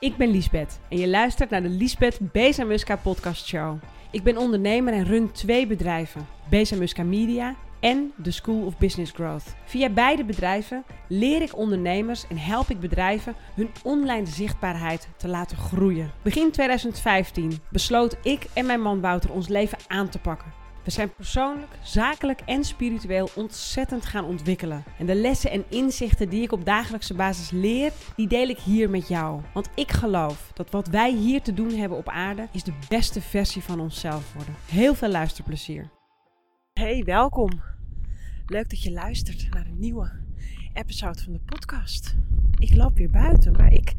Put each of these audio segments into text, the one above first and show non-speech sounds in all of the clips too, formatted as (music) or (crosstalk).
Ik ben Liesbeth en je luistert naar de Liesbeth Bezamuska podcast show. Ik ben ondernemer en run twee bedrijven, Bezamuska Media en The School of Business Growth. Via beide bedrijven leer ik ondernemers en help ik bedrijven hun online zichtbaarheid te laten groeien. Begin 2015 besloot ik en mijn man Wouter ons leven aan te pakken. We zijn persoonlijk, zakelijk en spiritueel ontzettend gaan ontwikkelen. En de lessen en inzichten die ik op dagelijkse basis leer, die deel ik hier met jou. Want ik geloof dat wat wij hier te doen hebben op aarde, is de beste versie van onszelf worden. Heel veel luisterplezier. Hey, welkom. Leuk dat je luistert naar een nieuwe episode van de podcast. Ik loop weer buiten, maar ik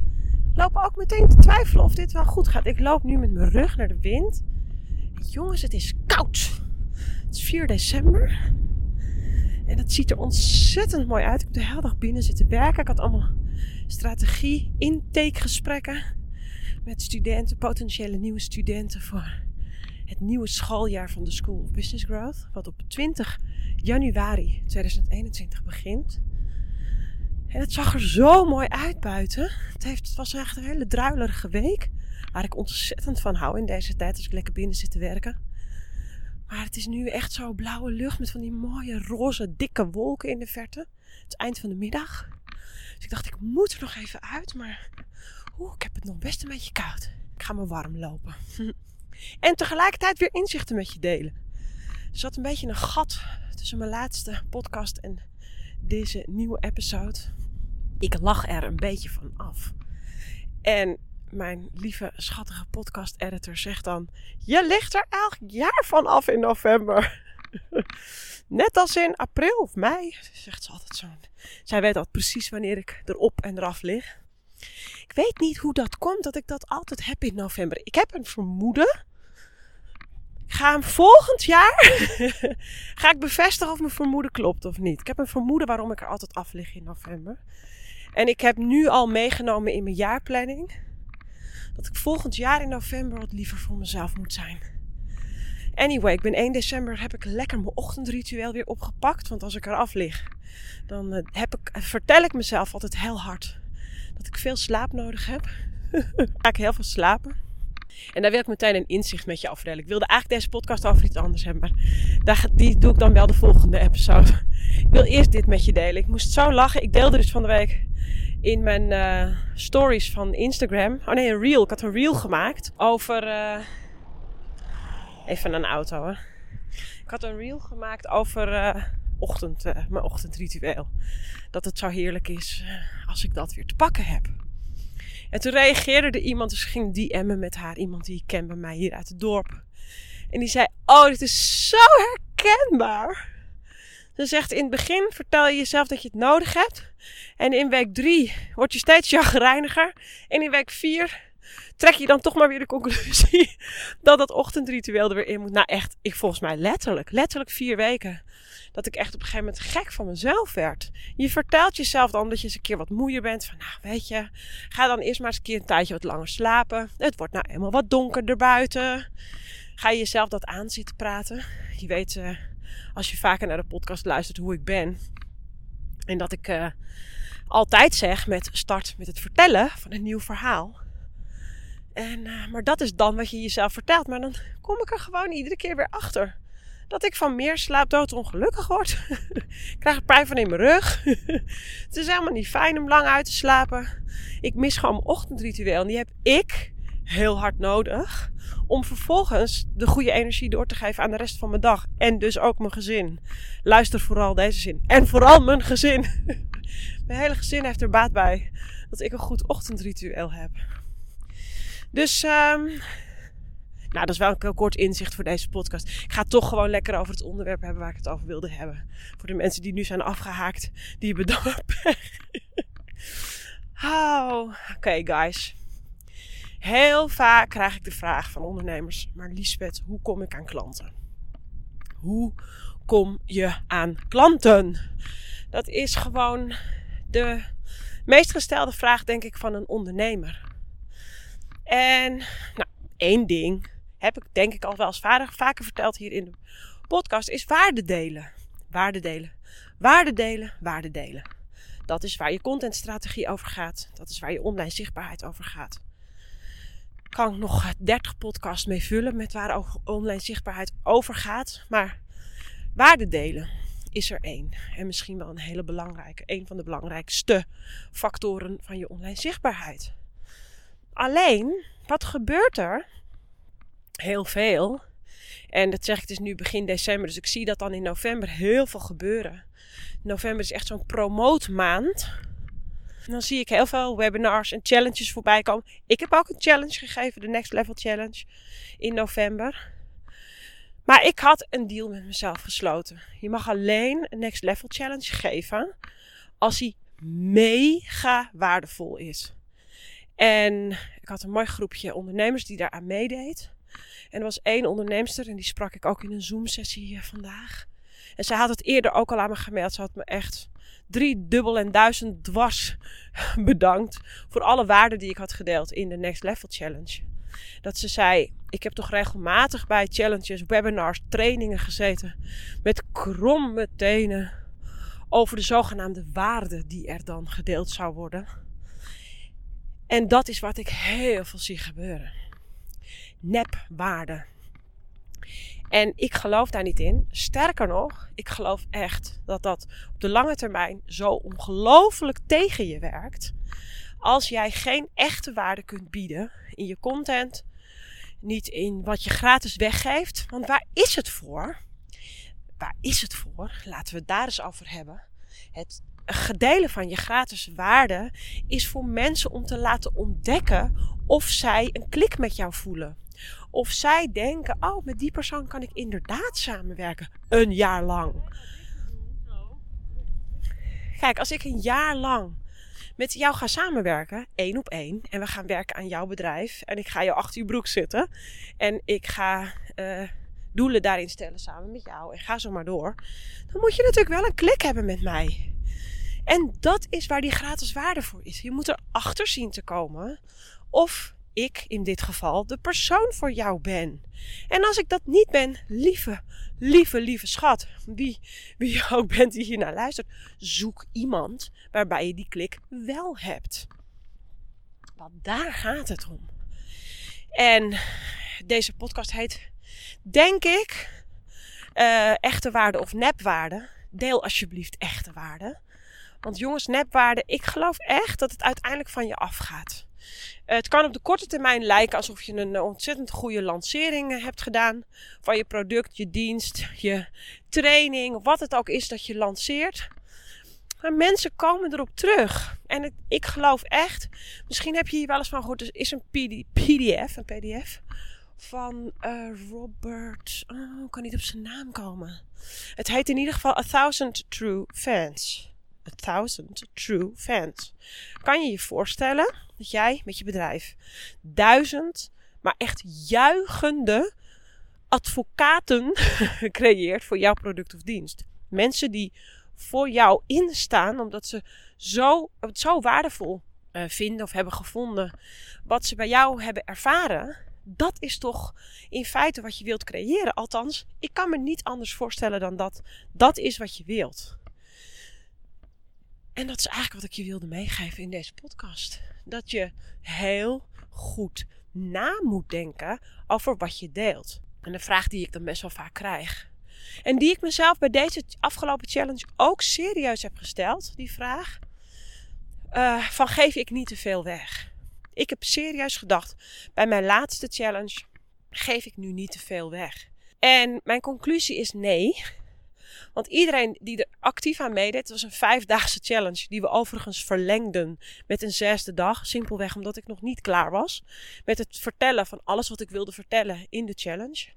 loop ook meteen te twijfelen of dit wel goed gaat. Ik loop nu met mijn rug naar de wind. Jongens, het is koud. Het is 4 december. En het ziet er ontzettend mooi uit. Ik heb de hele dag binnen zitten werken. Ik had allemaal strategie, intakegesprekken met studenten, potentiële nieuwe studenten voor het nieuwe schooljaar van de School of Business Growth. Wat op 20 januari 2021 begint. En het zag er zo mooi uit buiten. Het, heeft, het was echt een hele druilerige week. Waar ik ontzettend van hou in deze tijd als ik lekker binnen zit te werken. Maar het is nu echt zo blauwe lucht met van die mooie roze dikke wolken in de verte. Het eind van de middag. Dus ik dacht, ik moet er nog even uit. Maar oeh, ik heb het nog best een beetje koud. Ik ga me warm lopen. (laughs) en tegelijkertijd weer inzichten met je delen. Er zat een beetje een gat tussen mijn laatste podcast en deze nieuwe episode. Ik lach er een beetje van af. En mijn lieve, schattige podcast-editor zegt dan: Je ligt er elk jaar van af in november. (laughs) Net als in april of mei, zegt ze altijd zo. Zij weet altijd precies wanneer ik erop en eraf lig. Ik weet niet hoe dat komt dat ik dat altijd heb in november. Ik heb een vermoeden. Ik ga hem volgend jaar (laughs) ga ik bevestigen of mijn vermoeden klopt of niet. Ik heb een vermoeden waarom ik er altijd af lig in november. En ik heb nu al meegenomen in mijn jaarplanning dat ik volgend jaar in november wat liever voor mezelf moet zijn. Anyway, ik ben 1 december heb ik lekker mijn ochtendritueel weer opgepakt. Want als ik eraf lig, dan eh, heb ik, vertel ik mezelf altijd heel hard dat ik veel slaap nodig heb. (laughs) Ga ik heel veel slapen. En daar wil ik meteen een inzicht met je afdelen. Ik wilde eigenlijk deze podcast over iets anders hebben. Maar die doe ik dan wel de volgende episode. Ik wil eerst dit met je delen. Ik moest zo lachen. Ik deelde dus van de week in mijn uh, stories van Instagram. Oh nee, een reel. Ik had een reel gemaakt over. Uh, even een auto hoor. Ik had een reel gemaakt over uh, ochtend, mijn ochtendritueel. Dat het zo heerlijk is als ik dat weer te pakken heb. En toen reageerde er iemand, dus ging DM'en met haar. Iemand die ik ken bij mij hier uit het dorp. En die zei: Oh, dit is zo herkenbaar. Ze zegt in het begin vertel je jezelf dat je het nodig hebt. En in week drie word je steeds chagrijniger. En in week vier trek je dan toch maar weer de conclusie (laughs) dat dat ochtendritueel er weer in moet. Nou echt, ik volgens mij letterlijk, letterlijk vier weken. Dat ik echt op een gegeven moment gek van mezelf werd. Je vertelt jezelf dan dat je eens een keer wat moeier bent. Van nou weet je, ga dan eerst maar eens een keer een tijdje wat langer slapen. Het wordt nou eenmaal wat donkerder buiten. Ga je jezelf dat aan zitten praten. Je weet... Uh, als je vaker naar de podcast luistert hoe ik ben. En dat ik uh, altijd zeg met start met het vertellen van een nieuw verhaal. En, uh, maar dat is dan wat je jezelf vertelt. Maar dan kom ik er gewoon iedere keer weer achter. Dat ik van meer slaapdood ongelukkig word. (laughs) ik krijg pijn van in mijn rug. (laughs) het is helemaal niet fijn om lang uit te slapen. Ik mis gewoon mijn ochtendritueel. En die heb ik heel hard nodig. Om vervolgens de goede energie door te geven aan de rest van mijn dag. En dus ook mijn gezin. Luister vooral deze zin. En vooral mijn gezin. (laughs) mijn hele gezin heeft er baat bij dat ik een goed ochtendritueel heb. Dus, um, nou, dat is wel een kort inzicht voor deze podcast. Ik ga toch gewoon lekker over het onderwerp hebben waar ik het over wilde hebben. Voor de mensen die nu zijn afgehaakt, die bedankt. (laughs) oh, oké, okay, guys. Heel vaak krijg ik de vraag van ondernemers: Maar Lisbeth, hoe kom ik aan klanten? Hoe kom je aan klanten? Dat is gewoon de meest gestelde vraag, denk ik, van een ondernemer. En nou, één ding heb ik denk ik al wel eens vaker verteld hier in de podcast, is waarde delen. Waarde delen. Waarde delen, waarde delen. Dat is waar je contentstrategie over gaat. Dat is waar je online zichtbaarheid over gaat. Kan ik nog 30 podcasts mee vullen met waar online zichtbaarheid over gaat. Maar waarde delen is er één. En misschien wel een hele belangrijke, een van de belangrijkste factoren van je online zichtbaarheid. Alleen, wat gebeurt er? Heel veel. En dat zeg ik, het is nu begin december, dus ik zie dat dan in november heel veel gebeuren. November is echt zo'n promootmaand. Dan zie ik heel veel webinars en challenges voorbij komen. Ik heb ook een challenge gegeven, de Next Level Challenge, in november. Maar ik had een deal met mezelf gesloten. Je mag alleen een Next Level Challenge geven als hij mega waardevol is. En ik had een mooi groepje ondernemers die daaraan meedeed. En er was één onderneemster en die sprak ik ook in een Zoom-sessie eh, vandaag. En zij had het eerder ook al aan me gemeld. Ze had me echt drie dubbel en duizend dwars (laughs) bedankt voor alle waarden die ik had gedeeld in de Next Level Challenge. Dat ze zei: Ik heb toch regelmatig bij challenges, webinars, trainingen gezeten met kromme tenen over de zogenaamde waarden die er dan gedeeld zou worden. En dat is wat ik heel veel zie gebeuren. Nepwaarden. En ik geloof daar niet in. Sterker nog, ik geloof echt dat dat op de lange termijn zo ongelooflijk tegen je werkt. Als jij geen echte waarde kunt bieden in je content, niet in wat je gratis weggeeft. Want waar is het voor? Waar is het voor? Laten we het daar eens over hebben. Het gedelen van je gratis waarde is voor mensen om te laten ontdekken of zij een klik met jou voelen. Of zij denken, oh, met die persoon kan ik inderdaad samenwerken. Een jaar lang. Kijk, als ik een jaar lang met jou ga samenwerken, één op één, en we gaan werken aan jouw bedrijf, en ik ga jou achter je broek zitten, en ik ga uh, doelen daarin stellen samen met jou, en ga zo maar door, dan moet je natuurlijk wel een klik hebben met mij. En dat is waar die gratis waarde voor is. Je moet erachter zien te komen of ik in dit geval de persoon voor jou ben. En als ik dat niet ben, lieve, lieve, lieve schat, wie, wie je (laughs) ook bent die hier naar luistert, zoek iemand waarbij je die klik wel hebt. Want daar gaat het om. En deze podcast heet, denk ik, uh, echte waarde of nepwaarde. Deel alsjeblieft echte waarde. Want jongens, nepwaarde, ik geloof echt dat het uiteindelijk van je afgaat. Het kan op de korte termijn lijken alsof je een ontzettend goede lancering eh, hebt gedaan van je product, je dienst, (laughs) je training, wat het ook is dat je lanceert. Maar mensen komen erop terug. En ik geloof echt, misschien heb je hier wel eens van gehoord, er is een PDF, een PDF van Robert, oh, kan niet op zijn naam komen. Het heet in ieder geval A Thousand True Fans. A Thousand True Fans. Kan je je voorstellen dat jij met je bedrijf duizend, maar echt juichende advocaten (laughs) creëert voor jouw product of dienst? Mensen die voor jou instaan omdat ze zo, het zo waardevol uh, vinden of hebben gevonden wat ze bij jou hebben ervaren. Dat is toch in feite wat je wilt creëren. Althans, ik kan me niet anders voorstellen dan dat dat is wat je wilt. En dat is eigenlijk wat ik je wilde meegeven in deze podcast. Dat je heel goed na moet denken over wat je deelt. En de vraag die ik dan best wel vaak krijg. En die ik mezelf bij deze afgelopen challenge ook serieus heb gesteld. Die vraag. Uh, van geef ik niet te veel weg? Ik heb serieus gedacht bij mijn laatste challenge. Geef ik nu niet te veel weg? En mijn conclusie is nee. Want iedereen die er actief aan meedeed, het was een vijfdaagse challenge, die we overigens verlengden met een zesde dag. Simpelweg omdat ik nog niet klaar was met het vertellen van alles wat ik wilde vertellen in de challenge.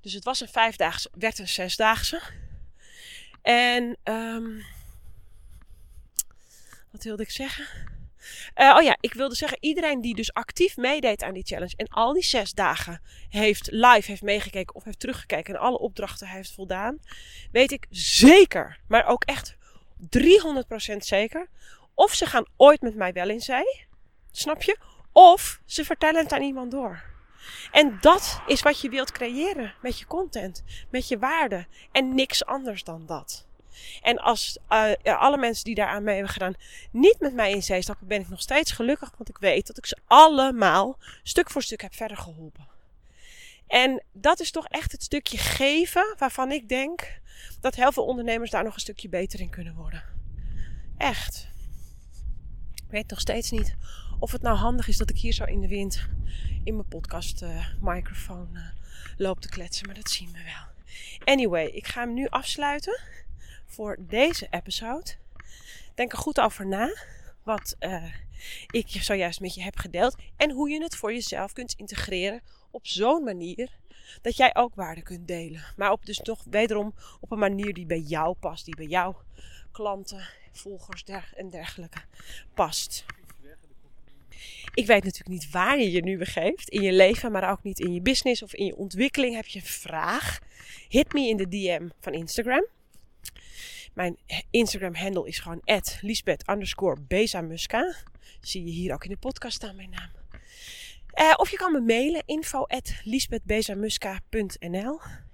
Dus het was een vijfdaagse, werd een zesdaagse. En um, wat wilde ik zeggen? Uh, oh ja, ik wilde zeggen, iedereen die dus actief meedeed aan die challenge en al die zes dagen heeft live heeft meegekeken of heeft teruggekeken en alle opdrachten heeft voldaan, weet ik zeker, maar ook echt 300% zeker, of ze gaan ooit met mij wel in zee, snap je? Of ze vertellen het aan iemand door. En dat is wat je wilt creëren met je content, met je waarde en niks anders dan dat. En als ja, alle mensen die daaraan mee hebben gedaan niet met mij in zee stappen, ben ik nog steeds gelukkig. Want ik weet dat ik ze allemaal stuk voor stuk heb verder geholpen. En dat is toch echt het stukje geven waarvan ik denk dat heel veel ondernemers daar nog een stukje beter in kunnen worden. Echt. Ik weet nog steeds niet of het nou handig is dat ik hier zo in de wind in mijn podcast uh, microfoon uh, loop te kletsen. Maar dat zien we wel. Anyway, ik ga hem nu afsluiten voor deze episode. Denk er goed over na. Wat uh, ik zojuist met je heb gedeeld. En hoe je het voor jezelf kunt integreren op zo'n manier dat jij ook waarde kunt delen. Maar op dus toch wederom op een manier die bij jou past. Die bij jouw klanten, volgers en dergelijke past. Ik weet natuurlijk niet waar je je nu begeeft in je leven, maar ook niet in je business of in je ontwikkeling. Heb je een vraag? Hit me in de DM van Instagram. Mijn Instagram handle is gewoon Lisbeth underscore Bezamuska. Zie je hier ook in de podcast staan mijn naam. Uh, of je kan me mailen info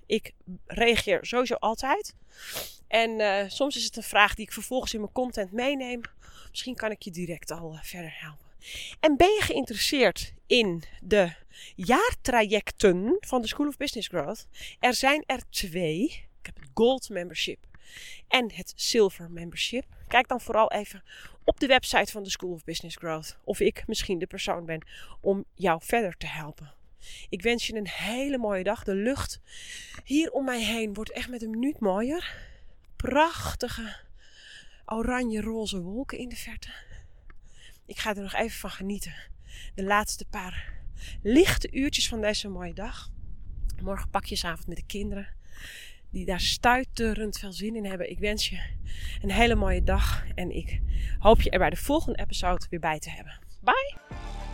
Ik reageer sowieso altijd. En uh, soms is het een vraag die ik vervolgens in mijn content meeneem. Misschien kan ik je direct al uh, verder helpen. En ben je geïnteresseerd in de jaartrajecten van de School of Business Growth? Er zijn er twee. Ik heb het Gold Membership en het Silver Membership. Kijk dan vooral even op de website van de School of Business Growth of ik misschien de persoon ben om jou verder te helpen. Ik wens je een hele mooie dag. De lucht hier om mij heen wordt echt met een minuut mooier. Prachtige oranje-roze wolken in de verte. Ik ga er nog even van genieten. De laatste paar lichte uurtjes van deze mooie dag. Morgen pakjesavond met de kinderen. Die daar stuiterend veel zin in hebben. Ik wens je een hele mooie dag. En ik hoop je er bij de volgende episode weer bij te hebben. Bye!